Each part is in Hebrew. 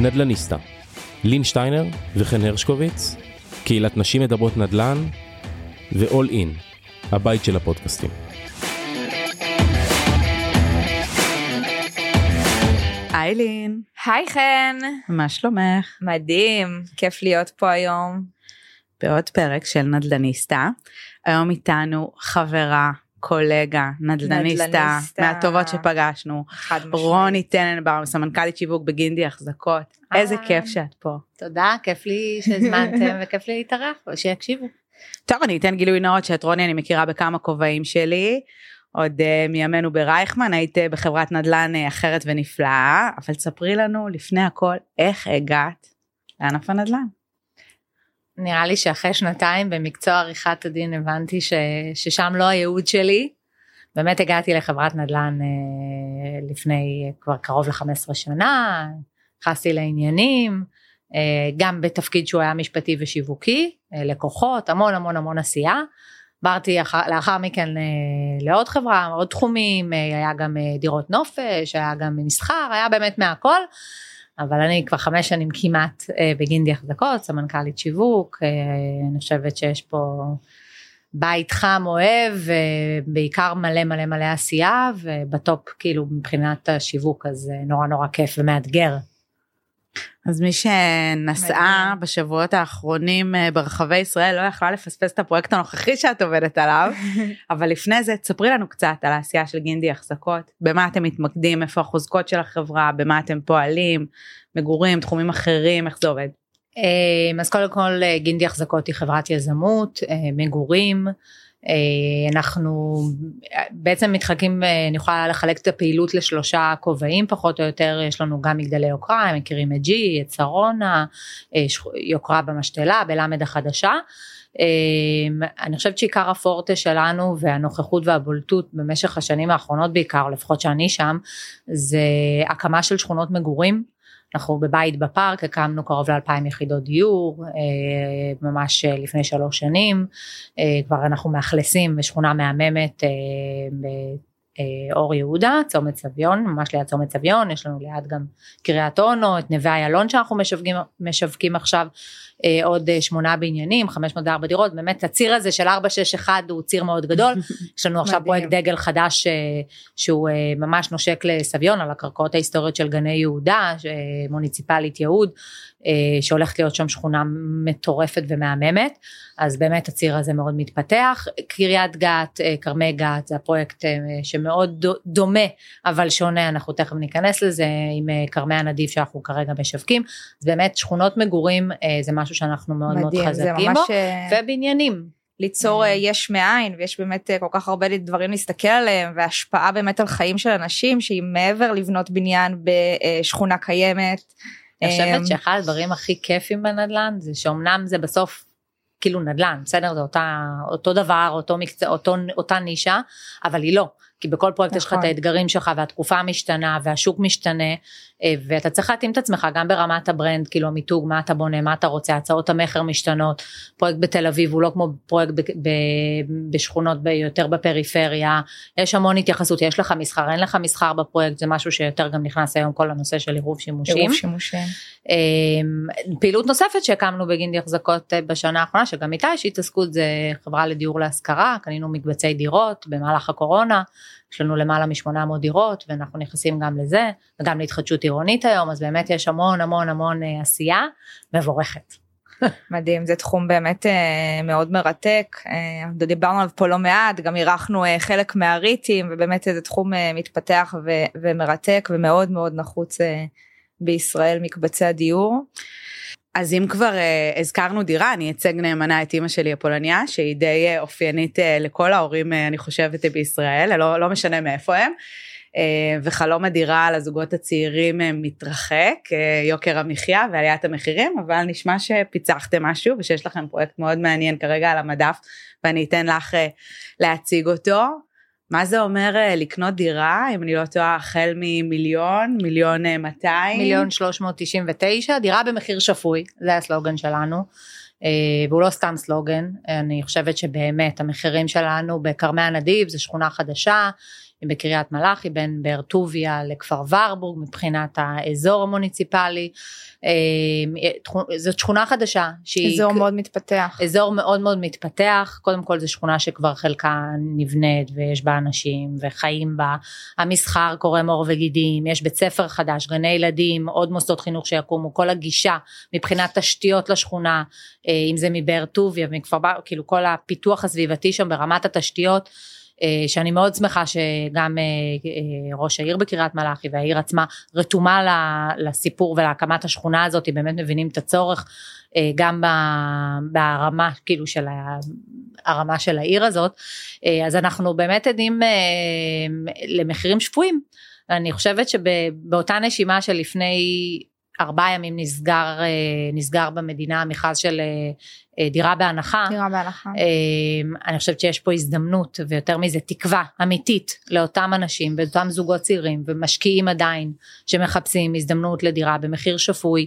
נדלניסטה, לין שטיינר וחן הרשקוביץ, קהילת נשים מדברות נדל"ן ו-all in, הבית של הפודקאסטים. היי לין, היי חן, מה שלומך? מדהים, כיף להיות פה היום. בעוד פרק של נדלניסטה. היום איתנו חברה, קולגה, נדלניסטה, נדלניסטה. מהטובות שפגשנו. חד משמעית. רוני טננבאום, סמנכ"לית שיווק בגינדי החזקות. איזה אהלן. כיף שאת פה. תודה, כיף לי שהזמנתם וכיף לי להתארח ושיקשיבו. טוב, אני אתן גילוי נאות שאת רוני אני מכירה בכמה כובעים שלי. עוד uh, מימינו ברייכמן, היית uh, בחברת נדל"ן uh, אחרת ונפלאה, אבל ספרי לנו לפני הכל איך הגעת לענף הנדל"ן. נראה לי שאחרי שנתיים במקצוע עריכת הדין הבנתי ש, ששם לא הייעוד שלי. באמת הגעתי לחברת נדל"ן אה, לפני כבר קרוב ל-15 שנה, נכנסתי לעניינים, אה, גם בתפקיד שהוא היה משפטי ושיווקי, אה, לקוחות, המון המון המון עשייה. עברתי אחר, לאחר מכן אה, לעוד חברה, עוד תחומים, אה, היה גם אה, דירות נופש, היה גם מסחר, היה באמת מהכל. אבל אני כבר חמש שנים כמעט אה, בגינדי החזקות, סמנכ"לית שיווק, אה, אני חושבת שיש פה בית חם אוהב, ובעיקר מלא מלא מלא עשייה, ובטופ כאילו מבחינת השיווק אז אה, נורא נורא כיף ומאתגר. אז מי שנסעה. בשבועות האחרונים אה, ברחבי ישראל לא יכלה לפספס את הפרויקט הנוכחי שאת עובדת עליו, אבל לפני זה תספרי לנו קצת על העשייה של גינדי החזקות, במה אתם מתמקדים, איפה החוזקות של החברה, במה אתם פועלים, מגורים, תחומים אחרים, איך זה עובד. אה, אז קודם כל אה, גינדי החזקות היא חברת יזמות, מגורים, אנחנו אה, בעצם מתחלקים, אה, אני יכולה לחלק את הפעילות לשלושה כובעים פחות או יותר, יש לנו גם מגדלי יוקרה, הם מכירים את ג'י, את שרונה, אה, יוקרה במשתלה, בלמד החדשה. אני חושבת שעיקר הפורטה שלנו והנוכחות והבולטות במשך השנים האחרונות בעיקר, לפחות שאני שם, זה הקמה של שכונות מגורים. אנחנו בבית בפארק הקמנו קרוב לאלפיים יחידות דיור אה, ממש אה, לפני שלוש שנים. אה, כבר אנחנו מאכלסים בשכונה מהממת באור יהודה צומת סביון ממש ליד צומת סביון. יש לנו ליד גם קריית אונו את נווה איילון שאנחנו משווקים, משווקים עכשיו עוד אה, שמונה בניינים 504 דירות באמת הציר הזה של 461 הוא ציר מאוד גדול. יש לנו עכשיו. פרויקט דגל חדש אה, שהוא אה, ממש נושק לסביון על הקרקעות ההיסטוריות של גני יהודה מוניציפלית יהוד אה, שהולכת להיות שם שכונה מטורפת ומהממת. אז באמת הציר הזה מאוד מתפתח. קריית גת אה, כרמי גת זה הפרויקט אה, שמאוד דו- דומה אבל שונה אנחנו תכף ניכנס לזה עם אה, כרמי הנדיב שאנחנו כרגע משווקים. אז באמת שכונות מגורים אה, זה משהו שאנחנו מאוד מאוד מדהים, זה חזקים בו אה, ובניינים ליצור אה. אה, יש מאין, ויש באמת אה, כל כך הרבה דברים להסתכל עליהם, והשפעה באמת על חיים של אנשים, שהיא מעבר לבנות בניין בשכונה קיימת. אני חושבת שאחד הדברים הכי כיפים בנדל"ן זה שאומנם זה בסוף כאילו נדל"ן בסדר זה אותה אותו דבר אותו מקצוע אותו אותה נישה אבל היא לא כי בכל פרויקט יש לך נכון. את האתגרים שלך והתקופה משתנה והשוק משתנה ואתה צריך להתאים את עצמך גם ברמת ה brand כאילו המיתוג מה אתה בונה מה אתה רוצה הצעות המכר משתנות פרויקט בתל אביב הוא לא כמו פרויקט ב, ב, בשכונות ב, יותר בפריפריה יש המון התייחסות יש לך מסחר אין לך מסחר בפרויקט זה משהו שיותר גם נכנס היום כל הנושא של עירוב שימושים. עירוב שימושים. אמ, פעילות נוספת שהקמנו בגינדי החזקות אה, בשנה האחרונה שגם איתה יש התעסקות זה חברה לדיור להשכרה קנינו מקבצי דירות במהלך הקורונה יש לנו למעלה מ-800 דירות ואנחנו נכנסים גם לזה וגם להתחדשות עירונית היום אז באמת יש המון המון המון אה, עשייה מבורכת. מדהים, זה תחום באמת אה, מאוד מרתק, אה, דיברנו עליו פה לא מעט, גם אירחנו חלק מהריטים, ובאמת זה תחום מתפתח ומרתק ומאוד מאוד נחוץ בישראל, מקבצי הדיור. אז אם כבר uh, הזכרנו דירה, אני אצג נאמנה את אימא שלי הפולניה, שהיא די uh, אופיינית uh, לכל ההורים, uh, אני חושבת, בישראל, לא, לא משנה מאיפה הם. Uh, וחלום הדירה על הזוגות הצעירים uh, מתרחק, uh, יוקר המחיה ועליית המחירים, אבל נשמע שפיצחתם משהו ושיש לכם פרויקט מאוד מעניין כרגע על המדף, ואני אתן לך uh, להציג אותו. מה זה אומר uh, לקנות דירה, אם אני לא טועה, החל ממיליון, מיליון uh, 200? מיליון 399 דירה במחיר שפוי זה הסלוגן שלנו. אה, והוא לא סתם סלוגן אני חושבת שבאמת המחירים שלנו בכרמי הנדיב זה שכונה חדשה בקריית מלאכי, בין באר טוביה לכפר ורבורג מבחינת האזור המוניציפלי. אה, זאת שכונה חדשה שהיא... אזור מאוד מתפתח. אזור מאוד מאוד מתפתח, קודם כל זו שכונה שכבר חלקה נבנית ויש בה אנשים וחיים בה, המסחר קורם עור וגידים, יש בית ספר חדש, גני ילדים, עוד מוסדות חינוך שיקומו, כל הגישה מבחינת תשתיות לשכונה, אה, אם זה מבאר טוביה ומכפר בר, כאילו כל הפיתוח הסביבתי שם ברמת התשתיות. אה, שאני מאוד שמחה שגם אה, אה, ראש העיר בקריית מלאכי והעיר עצמה רתומה לסיפור ולהקמת השכונה הזאת, באמת מבינים את הצורך גם ברמה כאילו של הרמה של העיר הזאת, אז אנחנו באמת עדים למחירים שפויים. אני חושבת שבאותה נשימה שלפני ארבעה ימים נסגר, נסגר במדינה המכרז של דירה בהנחה. דירה בהנחה. אני חושבת שיש פה הזדמנות ויותר מזה תקווה אמיתית לאותם אנשים ואותם זוגות צעירים ומשקיעים עדיין שמחפשים הזדמנות לדירה במחיר שפוי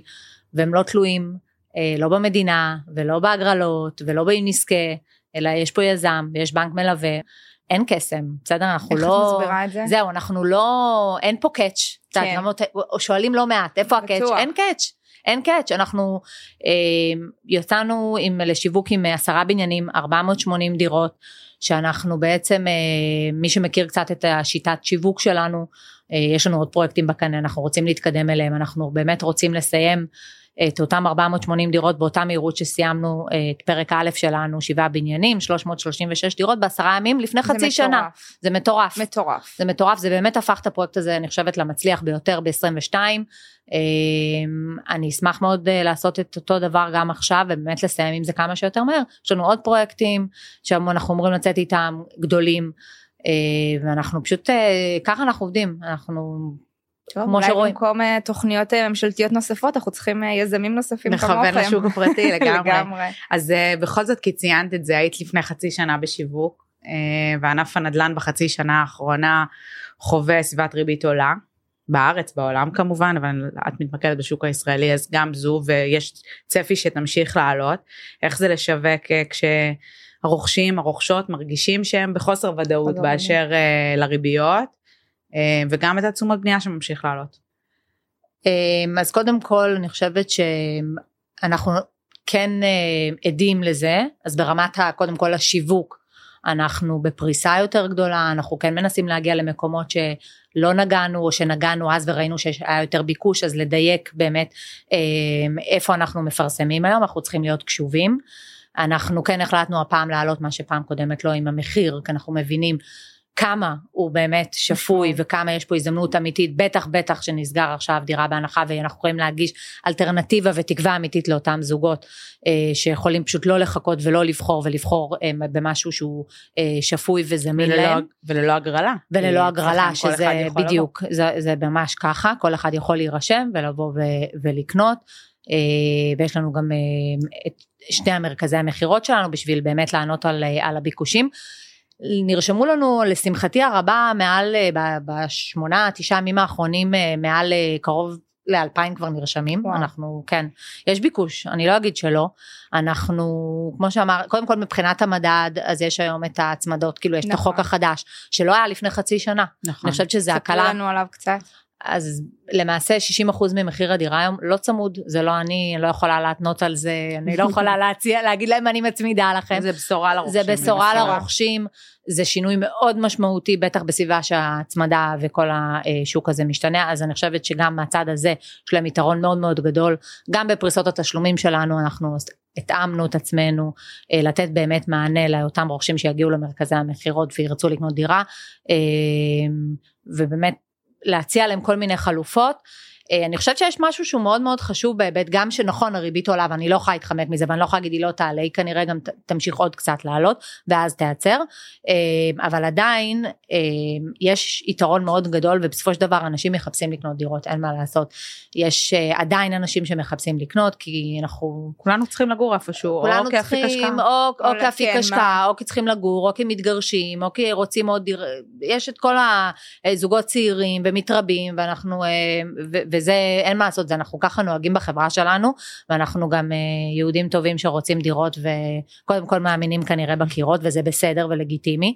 והם לא תלויים לא במדינה ולא בהגרלות ולא באם נזכה אלא יש פה יזם ויש בנק מלווה אין קסם, בסדר? אנחנו איך לא... איך את מסבירה את זה? זהו, אנחנו לא... אין פה קאץ'. כן. שואלים לא מעט, איפה הקאץ'? אין קאץ'. אין קאץ', אנחנו אה, יצאנו עם, לשיווק עם עשרה בניינים, 480 דירות, שאנחנו בעצם, אה, מי שמכיר קצת את השיטת שיווק שלנו, אה, יש לנו עוד פרויקטים בקנה, אנחנו רוצים להתקדם אליהם, אנחנו באמת רוצים לסיים את אותם 480 דירות באותה מהירות שסיימנו אה, את פרק א' שלנו, שבעה בניינים, 336 דירות בעשרה ימים לפני חצי מטורף. שנה. זה מטורף. מטורף. זה מטורף, זה באמת הפך את הפרויקט הזה, אני חושבת, למצליח ביותר ב-22. אה, אני אשמח מאוד אה, לעשות את אותו דבר גם עכשיו ובאמת לסיים עם זה כמה שיותר מהר. יש לנו עוד פרויקטים שאנחנו אמורים לצאת איתם גדולים. ואנחנו פשוט ככה אנחנו עובדים אנחנו טוב, כמו שרואים. במקום uh, תוכניות ממשלתיות נוספות אנחנו צריכים יזמים נוספים כמוכם. נכוון לשוק הפרטי לגמרי. לגמרי. אז בכל זאת כי ציינת את זה היית לפני חצי שנה בשיווק וענף הנדל"ן בחצי שנה האחרונה חווה סביבת ריבית עולה. בארץ בעולם כמובן אבל את מתמקדת בשוק הישראלי אז גם זו ויש צפי שתמשיך לעלות איך זה לשווק כשהרוכשים הרוכשות מרגישים שהם בחוסר ודאות באשר uh, לריביות אה, וגם את התשומות בנייה שממשיך לעלות. אה, אז קודם כל אני חושבת שאנחנו כן אה, עדים לזה אז ברמת קודם כל השיווק אנחנו בפריסה יותר גדולה אנחנו כן מנסים להגיע למקומות שלא נגענו או שנגענו אז וראינו שהיה יותר ביקוש אז לדייק באמת איפה אנחנו מפרסמים היום אנחנו צריכים להיות קשובים. אנחנו כן החלטנו הפעם להעלות מה שפעם קודמת לא עם המחיר כי אנחנו מבינים כמה הוא באמת שפוי נכון. וכמה יש פה הזדמנות אמיתית, בטח בטח שנסגר עכשיו דירה בהנחה ואנחנו יכולים להגיש אלטרנטיבה ותקווה אמיתית לאותם זוגות אה, שיכולים פשוט לא לחכות ולא לבחור ולבחור אה, במשהו שהוא אה, שפוי וזמין וללא, להם. וללא הגרלה. וללא הגרלה שזה בדיוק, זה, זה ממש ככה, כל אחד יכול להירשם ולבוא ו, ולקנות. אה, ויש לנו גם אה, את שני המרכזי המכירות שלנו בשביל באמת לענות על, אה, על הביקושים. נרשמו לנו לשמחתי הרבה מעל אה, בשמונה תשעה ימים האחרונים אה, מעל אה, קרוב לאלפיים כבר נרשמים וואו. אנחנו כן יש ביקוש אני לא אגיד שלא אנחנו כמו שאמר קודם כל מבחינת המדד אז יש היום את ההצמדות כאילו יש נכון. את החוק החדש שלא היה לפני חצי שנה נכון. אני חושבת שזה הקלה. ספרו לנו עליו קצת. אז למעשה 60% ממחיר הדירה היום לא צמוד, זה לא אני, אני לא יכולה להתנות על זה, אני לא יכולה להציע, להגיד להם אני מצמידה לכם. זה בשורה לרוכשים. זה בשורה לרוכשים, זה שינוי מאוד משמעותי, בטח בסביבה שההצמדה וכל השוק הזה משתנה, אז אני חושבת שגם מהצד הזה יש להם יתרון מאוד מאוד גדול, גם בפריסות התשלומים שלנו אנחנו התאמנו את עצמנו אה, לתת באמת מענה לאותם רוכשים שיגיעו למרכזי המכירות וירצו לקנות דירה, אה, ובאמת להציע להם כל מיני חלופות. אה, אני חושבת שיש משהו שהוא מאוד מאוד חשוב בהיבט גם שנכון הריבית עולה ואני לא יכולה להתחמק מזה ואני לא יכולה להגיד היא לא תעלה היא כנראה גם תמשיך עוד קצת לעלות ואז תיעצר. אה, אבל עדיין אה, יש יתרון מאוד גדול ובסופו של דבר אנשים מחפשים לקנות דירות אין מה לעשות. יש עדיין אנשים שמחפשים לקנות כי אנחנו כולנו צריכים לגור איפשהו כולנו או כאפיק השקעה. או, או, או כאפיק השקעה או כי צריכים לגור או כי מתגרשים או כי רוצים עוד דיר יש את כל הזוגות צעירים ומתרבים ואנחנו ו, וזה אין מה לעשות, זה אנחנו ככה נוהגים בחברה שלנו, ואנחנו גם אה, יהודים טובים שרוצים דירות וקודם כל מאמינים כנראה בקירות וזה בסדר ולגיטימי.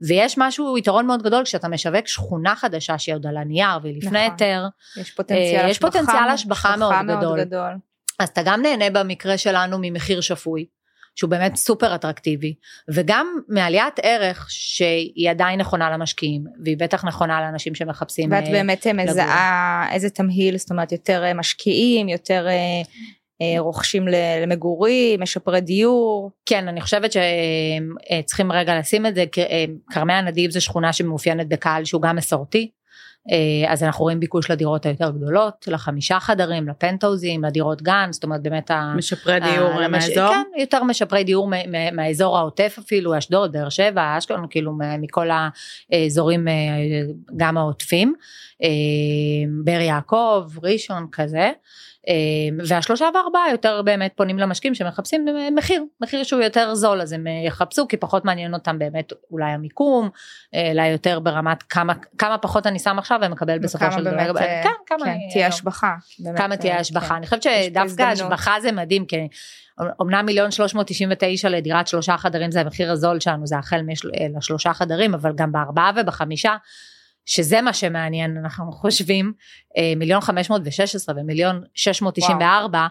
ויש משהו, יתרון מאוד גדול כשאתה משווק שכונה חדשה שהיא עוד על הנייר והיא לפני נכון. היתר. יש פוטנציאל אה, יש פוטנציאל השבחה מאוד מאוד גדול. גדול. אז אתה גם נהנה במקרה שלנו ממחיר שפוי, שהוא באמת סופר אטרקטיבי, וגם מעליית ערך שהיא עדיין נכונה למשקיעים, והיא בטח נכונה לאנשים שמחפשים. ואת אה, באמת לגור. מזהה איזה תמהיל, זאת אומרת יותר אה, משקיעים, יותר אה, אה, רוכשים למגורים, משפרי דיור. כן, אני חושבת שצריכים רגע לשים את זה, אה, כרמי הנדיב זו שכונה שמאופיינת בקהל שהוא גם מסורתי. אה, אז אנחנו רואים ביקוש לדירות היותר גדולות, לחמישה חדרים, לפנטאוזים, לדירות גן, זאת אומרת באמת ה... משפרי דיור ה- מהאזור? כן, יותר משפרי דיור מ- מהאזור העוטף אפילו, אשדוד, באר שבע, אשקלון, כאילו מכל האזורים אה, גם העוטפים, אה, באר יעקב, ראשון כזה. אה, והשלושה וארבעה יותר באמת פונים למשקיעים שמחפשים מחיר, מחיר שהוא יותר זול אז הם אה, יחפשו כי פחות מעניין אותם באמת אולי המיקום, אה, אלא יותר ברמת כמה, כמה פחות אני שם עכשיו ומקבל בסופו של דבר, אה, כן, כמה כן, תהיה השבחה. באמת, כמה תהיה אה, השבחה. כן. אני חושבת שדווקא. השבחה זה מדהים, כי אמנם מיליון שלוש מאות תשעים ותשע לדירת שלושה חדרים זה המחיר הזול שלנו, זה החל לשלושה חדרים, אבל גם בארבעה ובחמישה, שזה מה שמעניין, אנחנו חושבים, אה, מיליון חמש מאות ושש עשרה ומיליון שש מאות תשעים וארבע,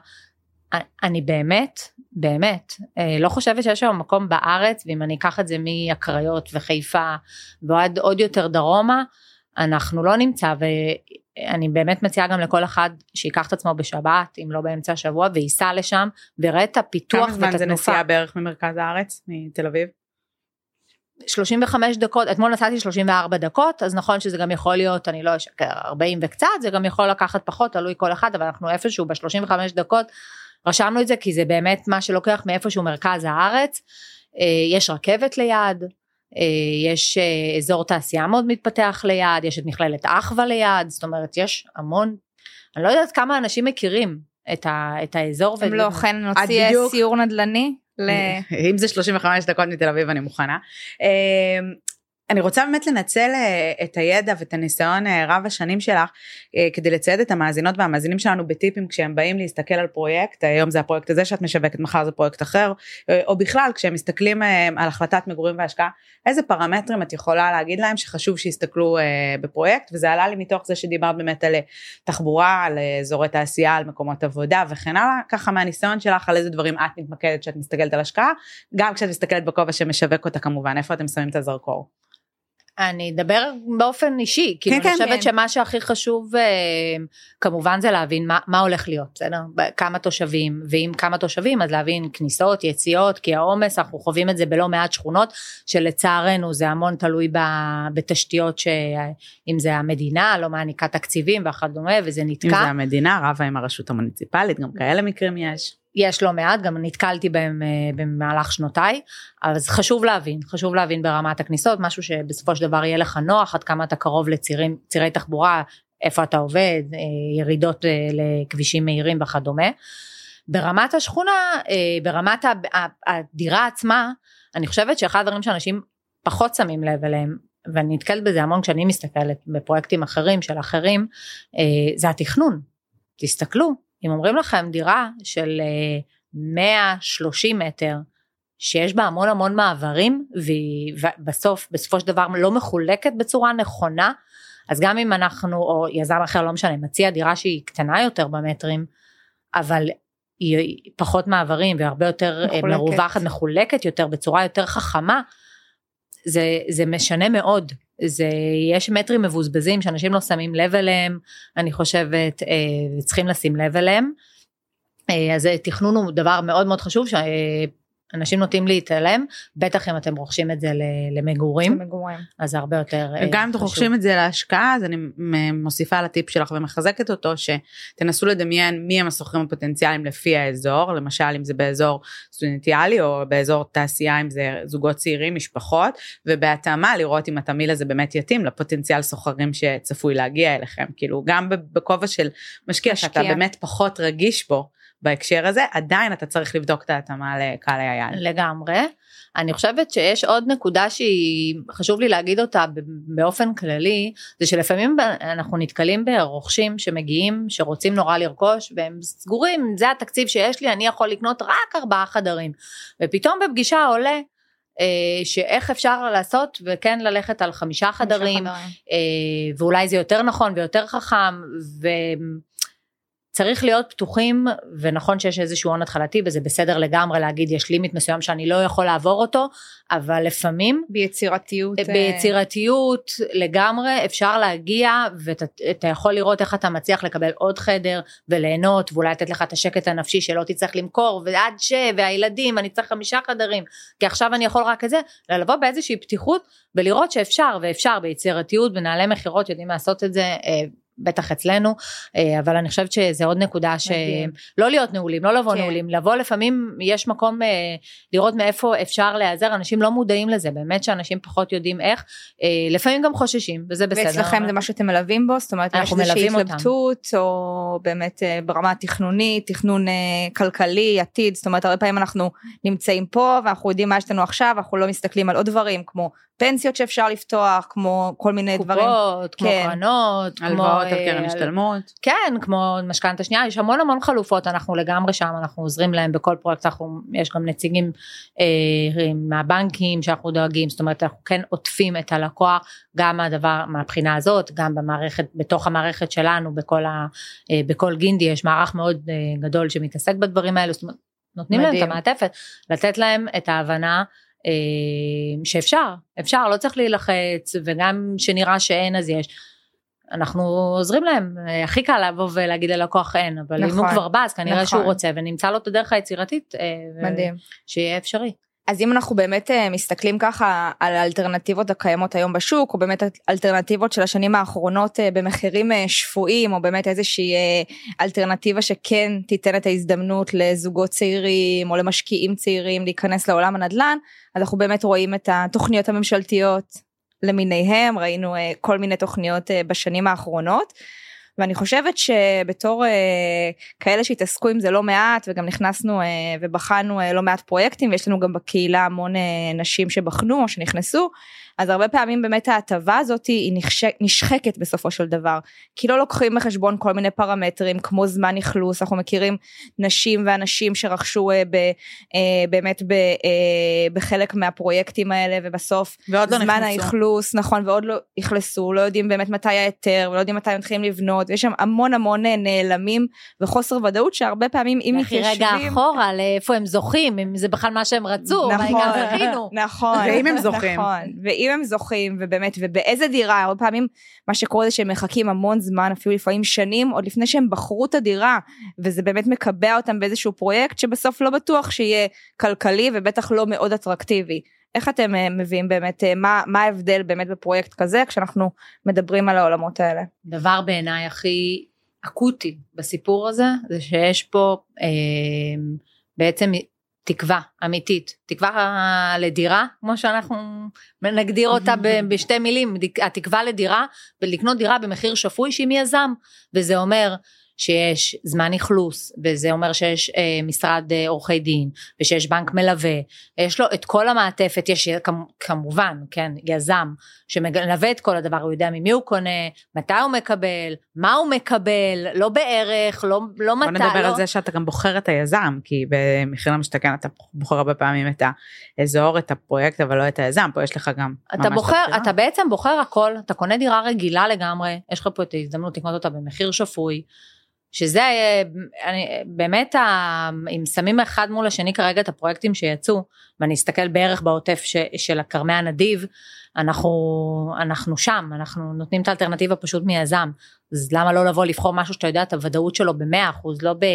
אני באמת, באמת, אה, לא חושבת שיש היום מקום בארץ, ואם אני אקח את זה מהקריות וחיפה ועד עוד יותר דרומה, אנחנו לא נמצא, ואני באמת מציעה גם לכל אחד שיקח את עצמו בשבת, אם לא באמצע השבוע, וייסע לשם, ויראה את הפיתוח כמה ואת זמן זה התנופה. נסיעה בערך ממרכז הארץ, מתל אביב? 35 דקות, אתמול נסעתי 34 דקות, אז נכון שזה גם יכול להיות, אני לא אשקר, 40 וקצת, זה גם יכול לקחת פחות, תלוי כל אחד, אבל אנחנו איפשהו ב-35 דקות, רשמנו את זה כי זה באמת מה שלוקח מאיפשהו מרכז הארץ, אה, יש רכבת ליד, אה, יש אה, אזור תעשייה מאוד מתפתח ליד, יש את מכללת אחווה ליד, זאת אומרת יש המון, אני לא יודעת כמה אנשים מכירים את, ה, את האזור. אם ו- לא, חן נוציא בדיוק- סיור נדל"ני. אם זה 35 דקות מתל אביב אני מוכנה. אני רוצה באמת לנצל אה, את הידע ואת הניסיון אה, רב השנים שלך אה, כדי לצייד את המאזינות והמאזינים שלנו בטיפים כשהם באים להסתכל על פרויקט, היום זה הפרויקט הזה שאת משווקת, מחר זה פרויקט אחר, או בכלל כשהם מסתכלים על החלטת מגורים והשקעה, איזה פרמטרים את יכולה להגיד להם שחשוב שיסתכלו בפרויקט, וזה עלה לי מתוך זה שדיברת באמת על תחבורה, על אזורי תעשייה, על מקומות עבודה וכן הלאה, ככה מהניסיון שלך על איזה דברים את מתמקדת כשאת מסתכלת על השקעה, גם כשאת מסתכלת בכובע שמשווק אותה כמובן, איפה אתם שמים את הזרקור? אני אדבר באופן אישי, כאילו כן, אני חושבת כן. שמה שהכי חשוב אה, כמובן זה להבין מה, מה הולך להיות, בסדר? כמה תושבים, ואם כמה תושבים אז להבין כניסות, יציאות, כי העומס, אנחנו חווים את זה בלא מעט שכונות, שלצערנו זה המון תלוי ב, בתשתיות שאם זה המדינה לא מעניקה תקציבים וכדומה וזה אם נתקע. זה המדינה, רבה עם הרשות המוניציפלית, גם כאלה מקרים יש. יש לא מעט, גם נתקלתי בהם אה, במהלך שנותיי, אז חשוב להבין, חשוב להבין ברמת הכניסות, משהו שבסופו של דבר יהיה לך נוח, עד כמה אתה קרוב לצירים, צירי תחבורה, איפה אתה עובד, אה, ירידות אה, לכבישים מהירים וכדומה. ברמת השכונה, ברמת הדירה עצמה, אני חושבת שאחד הדברים שאנשים פחות שמים לב אליהם, ואני נתקלת בזה המון כשאני מסתכלת בפרויקטים אחרים של אחרים, זה התכנון. תסתכלו, אם אומרים לכם דירה של אה, 130 מטר, שיש בה המון המון מעברים, והיא ובסוף, בסופו של דבר לא מחולקת בצורה נכונה, אז גם אם אנחנו, או יזם אחר, לא משנה, מציע דירה שהיא קטנה יותר במטרים, אבל היא פחות מעברים והרבה יותר מחולקת. מחולקת. מרווחת, מחולקת יותר בצורה יותר חכמה, זה, זה משנה מאוד. זה, יש מטרים מבוזבזים שאנשים לא שמים לב אליהם, אני חושבת, אה, וצריכים לשים לב אליהם. אה, אז תכנון הוא דבר מאוד מאוד חשוב שאנשים נוטים להתעלם, בטח אם אתם רוכשים את זה ל- למגורים, למגורים. אז זה הרבה יותר אה, גם אם אתם חשוב. רוכשים את זה להשקעה, אז אני מוסיפה על הטיפ שלך ומחזקת אותו, שתנסו לדמיין מי הם השוכרים הפוטנציאליים לפי האזור, למשל אם זה באזור סטודנטיאלי או באזור תעשייה, אם זה זוגות צעירים, משפחות, ובהתאמה לראות אם התמהיל הזה באמת יתאים לפוטנציאל סוחרים שצפוי להגיע אליכם, כאילו גם בכובע של משקיע שאתה. באמת פחות רגיש בו. בהקשר הזה, עדיין אתה צריך לבדוק את ההתאמה לקהל היעד. לגמרי. אני חושבת שיש עוד נקודה שהיא חשוב לי להגיד אותה באופן כללי זה שלפעמים אנחנו נתקלים ברוכשים שמגיעים שרוצים נורא לרכוש והם סגורים זה התקציב שיש לי אני יכול לקנות רק ארבעה חדרים ופתאום בפגישה עולה אה, שאיך אפשר לעשות וכן ללכת על חמישה חדרים, חדרים. אה, ואולי זה יותר נכון ויותר חכם ו... צריך להיות פתוחים ונכון שיש איזשהו הון התחלתי וזה בסדר לגמרי להגיד יש לימיט מסוים שאני לא יכול לעבור אותו אבל לפעמים ביצירתיות אה, ביצירתיות לגמרי אפשר להגיע ואתה יכול לראות איך אתה מצליח לקבל עוד חדר וליהנות ואולי לתת לך את השקט הנפשי שלא תצטרך למכור ועד ש והילדים אני צריך חמישה חדרים כי עכשיו אני יכול רק את זה אלא לבוא באיזושהי פתיחות ולראות שאפשר ואפשר ביצירתיות מנהלי מכירות יודעים לעשות את זה אה, בטח אצלנו, אה, אבל אני חושבת שזה עוד נקודה שלא להיות נעולים, לא לבוא כן. נעולים, לבוא לפעמים יש מקום אה, לראות מאיפה אפשר להיעזר, אנשים לא מודעים לזה, באמת שאנשים פחות יודעים איך, אה, לפעמים גם חוששים, וזה בסדר. ואצלכם זה מה שאתם מלווים בו? זאת אומרת, יש איזושהי התלבטות, או באמת ברמה התכנונית, תכנון כלכלי, עתיד, זאת אומרת, הרבה פעמים אנחנו נמצאים פה ואנחנו יודעים מה יש לנו עכשיו, אנחנו לא מסתכלים על עוד דברים כמו פנסיות שאפשר לפתוח, כמו כל מיני קופות, דברים. קופות, כמו כן. קרנות, כמו... הלוואות על קרן השתלמות. כן, כמו משכנתה שנייה, יש המון המון חלופות, אנחנו לגמרי שם, אנחנו עוזרים להם בכל פרויקט, אנחנו, יש גם נציגים אה, מהבנקים שאנחנו דואגים, זאת אומרת, אנחנו כן עוטפים את הלקוח, גם מהדבר, מהבחינה הזאת, גם במערכת, בתוך המערכת שלנו, בכל, ה, אה, בכל גינדי יש מערך מאוד אה, גדול שמתעסק בדברים האלו, זאת אומרת, נותנים מדהים. להם את המעטפת, לתת להם את ההבנה. אה, שאפשר, אפשר, לא צריך להילחץ, וגם שנראה שאין אז יש. אנחנו עוזרים להם, אה, הכי קל לבוא ולהגיד ללקוח אין, אבל נכון, אם הוא נכון, כבר בא אז כנראה נכון. שהוא רוצה ונמצא לו את הדרך היצירתית, אה, מדהים, שיהיה אפשרי. אז אם אנחנו באמת מסתכלים ככה על האלטרנטיבות הקיימות היום בשוק, או באמת אלטרנטיבות של השנים האחרונות במחירים שפויים, או באמת איזושהי אלטרנטיבה שכן תיתן את ההזדמנות לזוגות צעירים, או למשקיעים צעירים להיכנס לעולם הנדל"ן, אז אנחנו באמת רואים את התוכניות הממשלתיות למיניהם, ראינו אה, כל מיני תוכניות אה, בשנים האחרונות. ואני חושבת שבתור אה, כאלה שהתעסקו עם זה לא מעט וגם נכנסנו אה, ובחנו אה, לא מעט פרויקטים ויש לנו גם בקהילה המון אה, נשים שבחנו או שנכנסו אז הרבה פעמים באמת ההטבה הזאת היא נשחק, נשחקת בסופו של דבר, כי לא לוקחים בחשבון כל מיני פרמטרים כמו זמן אכלוס, אנחנו מכירים נשים ואנשים שרכשו אה, ב, אה, באמת ב, אה, בחלק מהפרויקטים האלה ובסוף ועוד לא זמן האכלוס, נכון, ועוד לא אכלסו, לא יודעים באמת מתי ההיתר ולא יודעים מתי מתחילים לבנות, ויש שם המון המון נעלמים וחוסר ודאות שהרבה פעמים אם מתיישבים... רגע אחורה לאיפה הם זוכים, אם זה בכלל מה שהם רצו, נכון, נכון, ואם הם זוכים. נכון, ואם הם זוכים ובאמת ובאיזה דירה הרבה פעמים מה שקורה זה שהם מחכים המון זמן אפילו לפעמים שנים עוד לפני שהם בחרו את הדירה וזה באמת מקבע אותם באיזשהו פרויקט שבסוף לא בטוח שיהיה כלכלי ובטח לא מאוד אטרקטיבי. איך אתם אה, מביאים באמת אה, מה מה ההבדל באמת בפרויקט כזה כשאנחנו מדברים על העולמות האלה. דבר בעיניי הכי אקוטי בסיפור הזה זה שיש פה אה, בעצם תקווה אמיתית, תקווה לדירה, כמו שאנחנו נגדיר אותה בשתי מילים, התקווה לדירה ולקנות דירה במחיר שפוי שהיא מיזם, וזה אומר שיש זמן אכלוס וזה אומר שיש אה, משרד אה, עורכי דין ושיש בנק מלווה. יש לו את כל המעטפת. יש כמובן כן יזם שמלווה את כל הדבר הוא יודע ממי הוא קונה מתי הוא מקבל מה הוא מקבל לא בערך לא, לא מתי. בוא נדבר לא... על זה שאתה גם בוחר את היזם כי במחיר למשתכן אתה בוחר הרבה פעמים את האזור את הפרויקט אבל לא את היזם פה יש לך גם אתה בוחר אתה בעצם בוחר הכל אתה קונה דירה רגילה לגמרי יש לך פה את ההזדמנות לקנות אותה במחיר שפוי. שזה אני, באמת אם שמים אחד מול השני כרגע את הפרויקטים שיצאו ואני אסתכל בערך בעוטף ש, של הכרמי הנדיב אנחנו אנחנו שם אנחנו נותנים את האלטרנטיבה פשוט מיזם אז למה לא לבוא לבחור משהו שאתה יודע את הוודאות שלו ב-100 אחוז לא ב...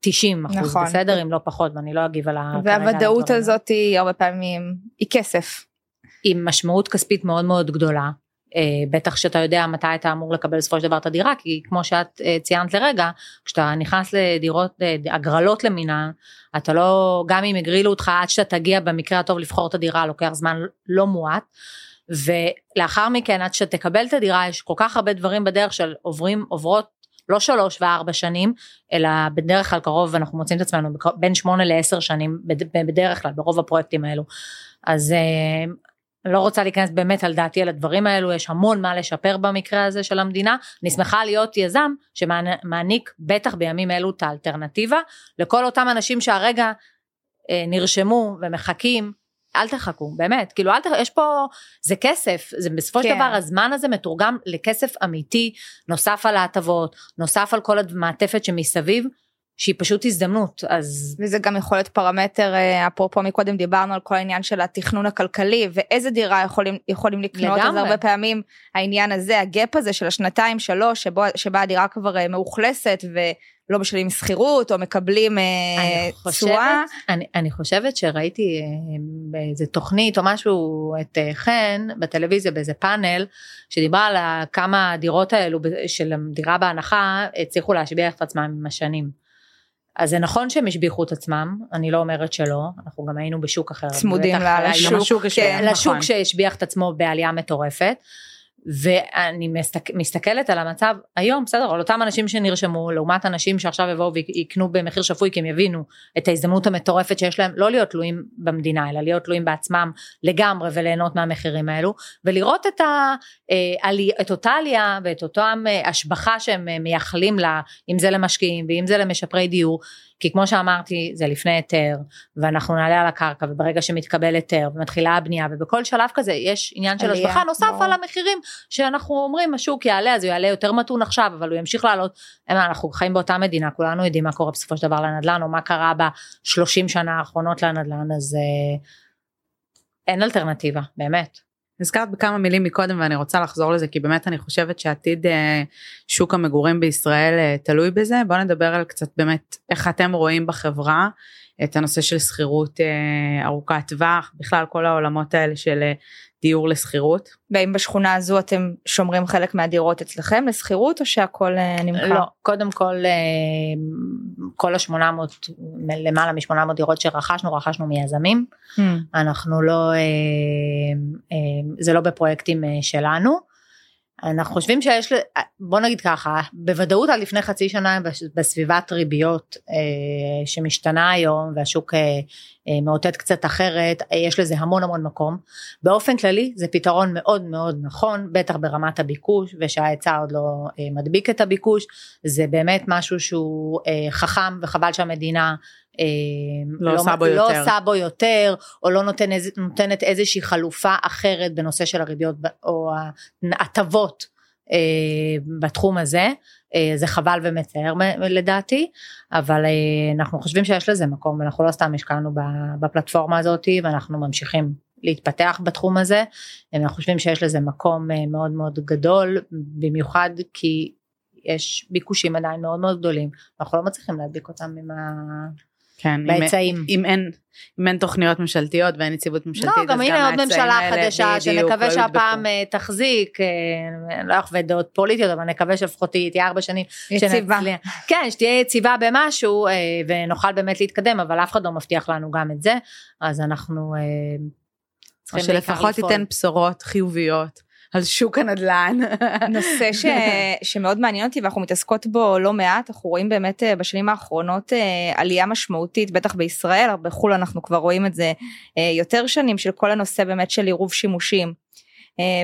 90 אחוז נכון. בסדר אם לא פחות ואני לא אגיב על ה... והוודאות הזאת היא הרבה פעמים היא כסף. עם משמעות כספית מאוד מאוד גדולה בטח שאתה יודע מתי אתה אמור לקבל בסופו של דבר את הדירה כי כמו שאת אה, ציינת לרגע כשאתה נכנס לדירות אה, הגרלות למינן אתה לא גם אם הגרילו אותך עד שאתה תגיע במקרה הטוב לבחור את הדירה לוקח זמן לא מועט ולאחר מכן עד שתקבל את הדירה יש כל כך הרבה דברים בדרך של עוברים עוברות לא שלוש וארבע שנים, אלא בדרך כלל קרוב אנחנו מוצאים את עצמנו בין שמונה לעשר שנים, בדרך כלל, ברוב הפרויקטים האלו. אז אה, אני לא רוצה להיכנס באמת על דעתי על הדברים האלו, יש המון מה לשפר במקרה הזה של המדינה. אני שמחה להיות יזם שמעניק בטח בימים אלו את האלטרנטיבה לכל אותם אנשים שהרגע אה, נרשמו ומחכים אל תחכו באמת כאילו אל תחכו יש פה זה כסף זה בסופו כן. של דבר הזמן הזה מתורגם לכסף אמיתי נוסף על ההטבות נוסף על כל המעטפת שמסביב שהיא פשוט הזדמנות אז וזה גם יכול להיות פרמטר אה, אפרופו מקודם דיברנו על כל העניין של התכנון הכלכלי ואיזה דירה יכולים יכולים לקנות לגמרי. אז הרבה פעמים העניין הזה הגאפ הזה של השנתיים שלוש שבו שבה הדירה כבר אה, מאוכלסת ולא משלמים שכירות או מקבלים אה, תשואה. אני, אני חושבת שראיתי באיזה תוכנית או משהו את חן בטלוויזיה באיזה פאנל שדיברה על כמה הדירות האלו של דירה בהנחה הצליחו להשביח את עצמם עם השנים. אז זה נכון שהם השביחו את עצמם, אני לא אומרת שלא, אנחנו גם היינו בשוק אחר. צמודים לשוק, כן, לשוק נכון. שהשביח את עצמו בעלייה מטורפת. ואני מסתכל, מסתכלת על המצב היום בסדר על אותם אנשים שנרשמו לעומת אנשים שעכשיו יבואו ויקנו במחיר שפוי כי הם יבינו את ההזדמנות המטורפת שיש להם לא להיות תלויים במדינה אלא להיות תלויים בעצמם לגמרי וליהנות מהמחירים האלו ולראות את, ה, אה, את אותה עלייה ואת אותם אה, השבחה שהם אה, מייחלים לה אם זה למשקיעים ואם זה למשפרי דיור כי כמו שאמרתי זה לפני היתר ואנחנו נעלה על הקרקע וברגע שמתקבל היתר ומתחילה הבנייה ובכל שלב כזה יש עניין של השבחה נוסף על המחירים שאנחנו אומרים השוק יעלה אז הוא יעלה יותר מתון עכשיו אבל הוא ימשיך לעלות אנחנו חיים באותה מדינה כולנו יודעים מה קורה בסופו של דבר לנדל"ן או מה קרה בשלושים שנה האחרונות לנדל"ן אז אה, אין אלטרנטיבה באמת. הזכרת בכמה מילים מקודם ואני רוצה לחזור לזה כי באמת אני חושבת שעתיד אה, שוק המגורים בישראל אה, תלוי בזה. בוא נדבר על קצת באמת איך אתם רואים בחברה את הנושא של שכירות אה, ארוכת טווח בכלל כל העולמות האלה של דיור לשכירות. והאם בשכונה הזו אתם שומרים חלק מהדירות אצלכם לשכירות או שהכל נמכר? לא, קודם כל כל השמונה מאות למעלה משמונה מאות דירות שרכשנו רכשנו מיזמים mm. אנחנו לא זה לא בפרויקטים שלנו אנחנו חושבים שיש, בוא נגיד ככה, בוודאות עד לפני חצי שנה בסביבת ריביות אה, שמשתנה היום והשוק אה, אה, מאותת קצת אחרת, אה, יש לזה המון המון מקום. באופן כללי זה פתרון מאוד מאוד נכון, בטח ברמת הביקוש ושההיצע עוד לא אה, מדביק את הביקוש, זה באמת משהו שהוא אה, חכם וחבל שהמדינה אה, לא, לא, עושה בו לא עושה בו יותר או לא נותן, נותנת איזושהי חלופה אחרת בנושא של הריביות או ההטבות אה, בתחום הזה. אה, זה חבל ומצער לדעתי אבל אנחנו חושבים שיש לזה מקום אנחנו לא סתם השקענו בפלטפורמה הזאת ואנחנו ממשיכים להתפתח בתחום הזה. אנחנו חושבים שיש לזה מקום מאוד מאוד גדול במיוחד כי יש ביקושים עדיין מאוד מאוד גדולים. אנחנו לא מצליחים להדביק אותם עם ה... כן, בהיצעים. אם, אם אין אם אין תוכניות ממשלתיות ואין יציבות ממשלתית לא, גם הנה עוד ממשלה חדשה שנקווה לא שהפעם uh, תחזיק, uh, לא אחווה דעות פוליטיות אבל נקווה שלפחות היא תהיה ארבע שנים. יציבה. שנצליח, כן, שתהיה יציבה במשהו uh, ונוכל באמת להתקדם אבל אף אחד לא מבטיח לנו גם את זה אז אנחנו צריכים שלפחות תיתן בשורות חיוביות. על שוק הנדל"ן. נושא ש... שמאוד מעניין אותי ואנחנו מתעסקות בו לא מעט, אנחנו רואים באמת אה, בשנים האחרונות אה, עלייה משמעותית, בטח בישראל, בחו"ל אנחנו כבר רואים את זה אה, יותר שנים, של כל הנושא באמת של עירוב שימושים.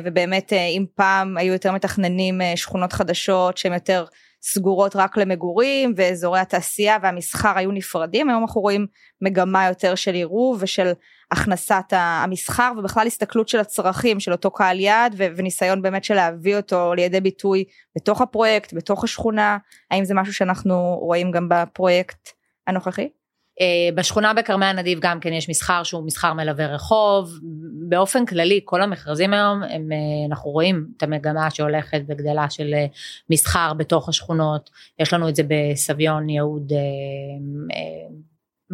ובאמת אם פעם היו יותר מתכננים שכונות חדשות שהן יותר סגורות רק למגורים ואזורי התעשייה והמסחר היו נפרדים היום אנחנו רואים מגמה יותר של עירוב ושל הכנסת המסחר ובכלל הסתכלות של הצרכים של אותו קהל יעד וניסיון באמת של להביא אותו לידי ביטוי בתוך הפרויקט בתוך השכונה. האם זה משהו שאנחנו רואים גם בפרויקט הנוכחי? אה, בשכונה בכרמי הנדיב גם כן יש מסחר שהוא מסחר מלווה רחוב. באופן כללי כל המכרזים היום הם אה, אנחנו רואים את המגמה שהולכת וגדלה של אה, מסחר בתוך השכונות. יש לנו את זה בסביון יהוד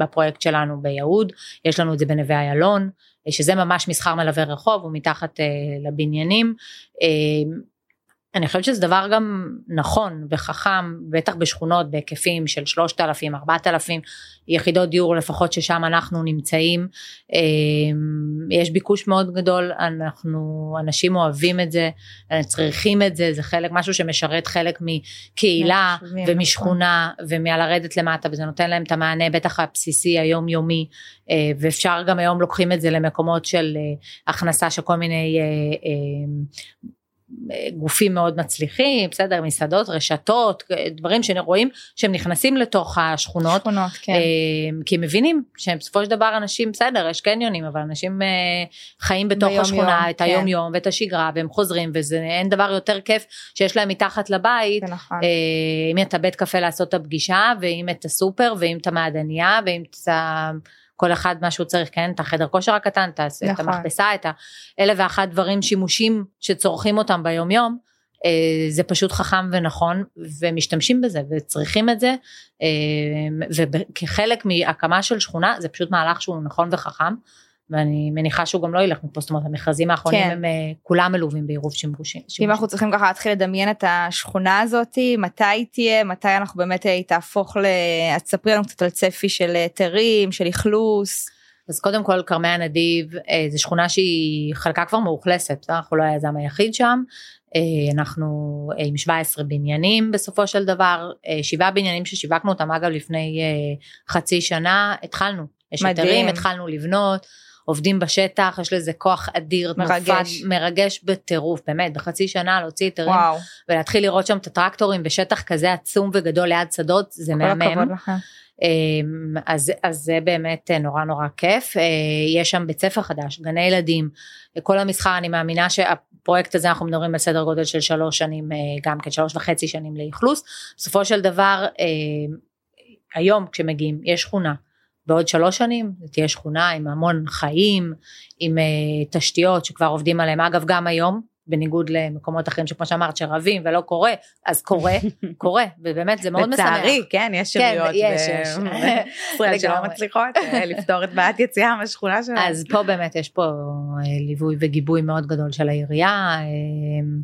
בפרויקט שלנו ביהוד יש לנו את זה בנווה איילון שזה ממש מסחר מלווה רחוב ומתחת לבניינים אני חושבת שזה דבר גם נכון וחכם, בטח בשכונות בהיקפים של 3,000, 4,000 יחידות דיור לפחות ששם אנחנו נמצאים. אמ, יש ביקוש מאוד גדול, אנחנו, אנשים אוהבים את זה, צריכים את זה, זה חלק, משהו שמשרת חלק מקהילה ומשכונה ומהלרדת למטה וזה נותן להם את המענה בטח הבסיסי היומיומי אה, ואפשר גם היום לוקחים את זה למקומות של אה, הכנסה של כל מיני אה, גופים מאוד מצליחים, בסדר, מסעדות, רשתות, דברים שרואים שהם נכנסים לתוך השכונות, שכונות, כן. אה, כי הם מבינים שהם בסופו של דבר אנשים, בסדר, יש קניונים, אבל אנשים אה, חיים בתוך השכונה יום, את כן. היום יום ואת השגרה והם חוזרים וזה אין דבר יותר כיף שיש להם מתחת לבית, נכון. אם את הבית קפה לעשות את הפגישה ואם את הסופר ואם את המעדניה ואם את כל אחד מה שהוא צריך, כן? את החדר כושר הקטן, את, נכון. את המכבסה, את האלף ואחת דברים, שימושים שצורכים אותם ביום יום, אה, זה פשוט חכם ונכון, ומשתמשים בזה, וצריכים את זה, אה, וכחלק מהקמה של שכונה, זה פשוט מהלך שהוא נכון וחכם. ואני מניחה שהוא גם לא ילך מפה, זאת אומרת המכרזים האחרונים כן. הם אה, כולם מלווים בעירוב שימושים. אם אנחנו צריכים ככה להתחיל לדמיין את השכונה הזאת, מתי היא תהיה, מתי אנחנו באמת היא תהפוך ל... אז תספרי לנו קצת על צפי של היתרים, של אכלוס. אז קודם כל כרמי הנדיב אה, זו שכונה שהיא חלקה כבר מאוכלסת, אנחנו לא היזם היחיד שם, אה, אנחנו עם 17 בניינים בסופו של דבר, שבעה בניינים ששיווקנו אותם אגב לפני חצי שנה, התחלנו, יש היתרים, התחלנו לבנות. עובדים בשטח, יש לזה כוח אדיר, מרגש, תנופת, מרגש בטירוף, באמת, בחצי שנה להוציא היתרים, ולהתחיל לראות שם את הטרקטורים בשטח כזה עצום וגדול ליד שדות, זה מהמם. אמ, אז, אז זה באמת נורא נורא כיף, אה, יש שם בית ספר חדש, גני ילדים, כל המסחר, אני מאמינה שהפרויקט הזה אנחנו מדברים על סדר גודל של שלוש שנים, אה, גם כן שלוש וחצי שנים לאכלוס, בסופו של דבר אה, היום כשמגיעים יש שכונה בעוד שלוש שנים תהיה שכונה עם המון חיים, עם uh, תשתיות שכבר עובדים עליהם, אגב גם היום, בניגוד למקומות אחרים שכמו שאמרת שרבים ולא קורה, אז קורה, קורה, ובאמת זה מאוד משמח. לצערי, כן, יש עיריות כן, יש, יש. ישראל שלא מצליחות אה, לפתור את בעיית יציאה מהשכונה שלהם. אז פה באמת יש פה אה, ליווי וגיבוי מאוד גדול של העירייה.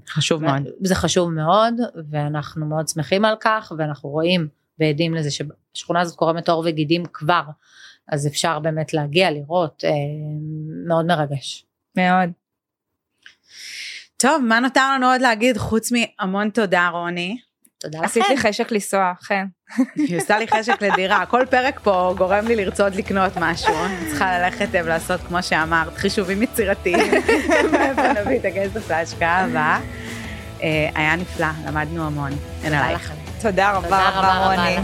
חשוב מאוד. זה חשוב מאוד, ואנחנו מאוד שמחים על כך, ואנחנו רואים ועדים לזה שהשכונה הזאת קורמת עור וגידים כבר, אז אפשר באמת להגיע, לראות, אה, מאוד מרגש. מאוד. טוב, מה נותר לנו עוד להגיד חוץ מהמון תודה רוני. תודה לכם. עשית לי חשק לנסוע, חן. היא עושה לי חשק לדירה, כל פרק פה גורם לי לרצות לקנות משהו. אני צריכה ללכת ולעשות, כמו שאמרת, חישובים יצירתיים, ונביא את הכסף להשקעה הבאה. אה, היה נפלא, למדנו המון. תודה רבה רבה רוני.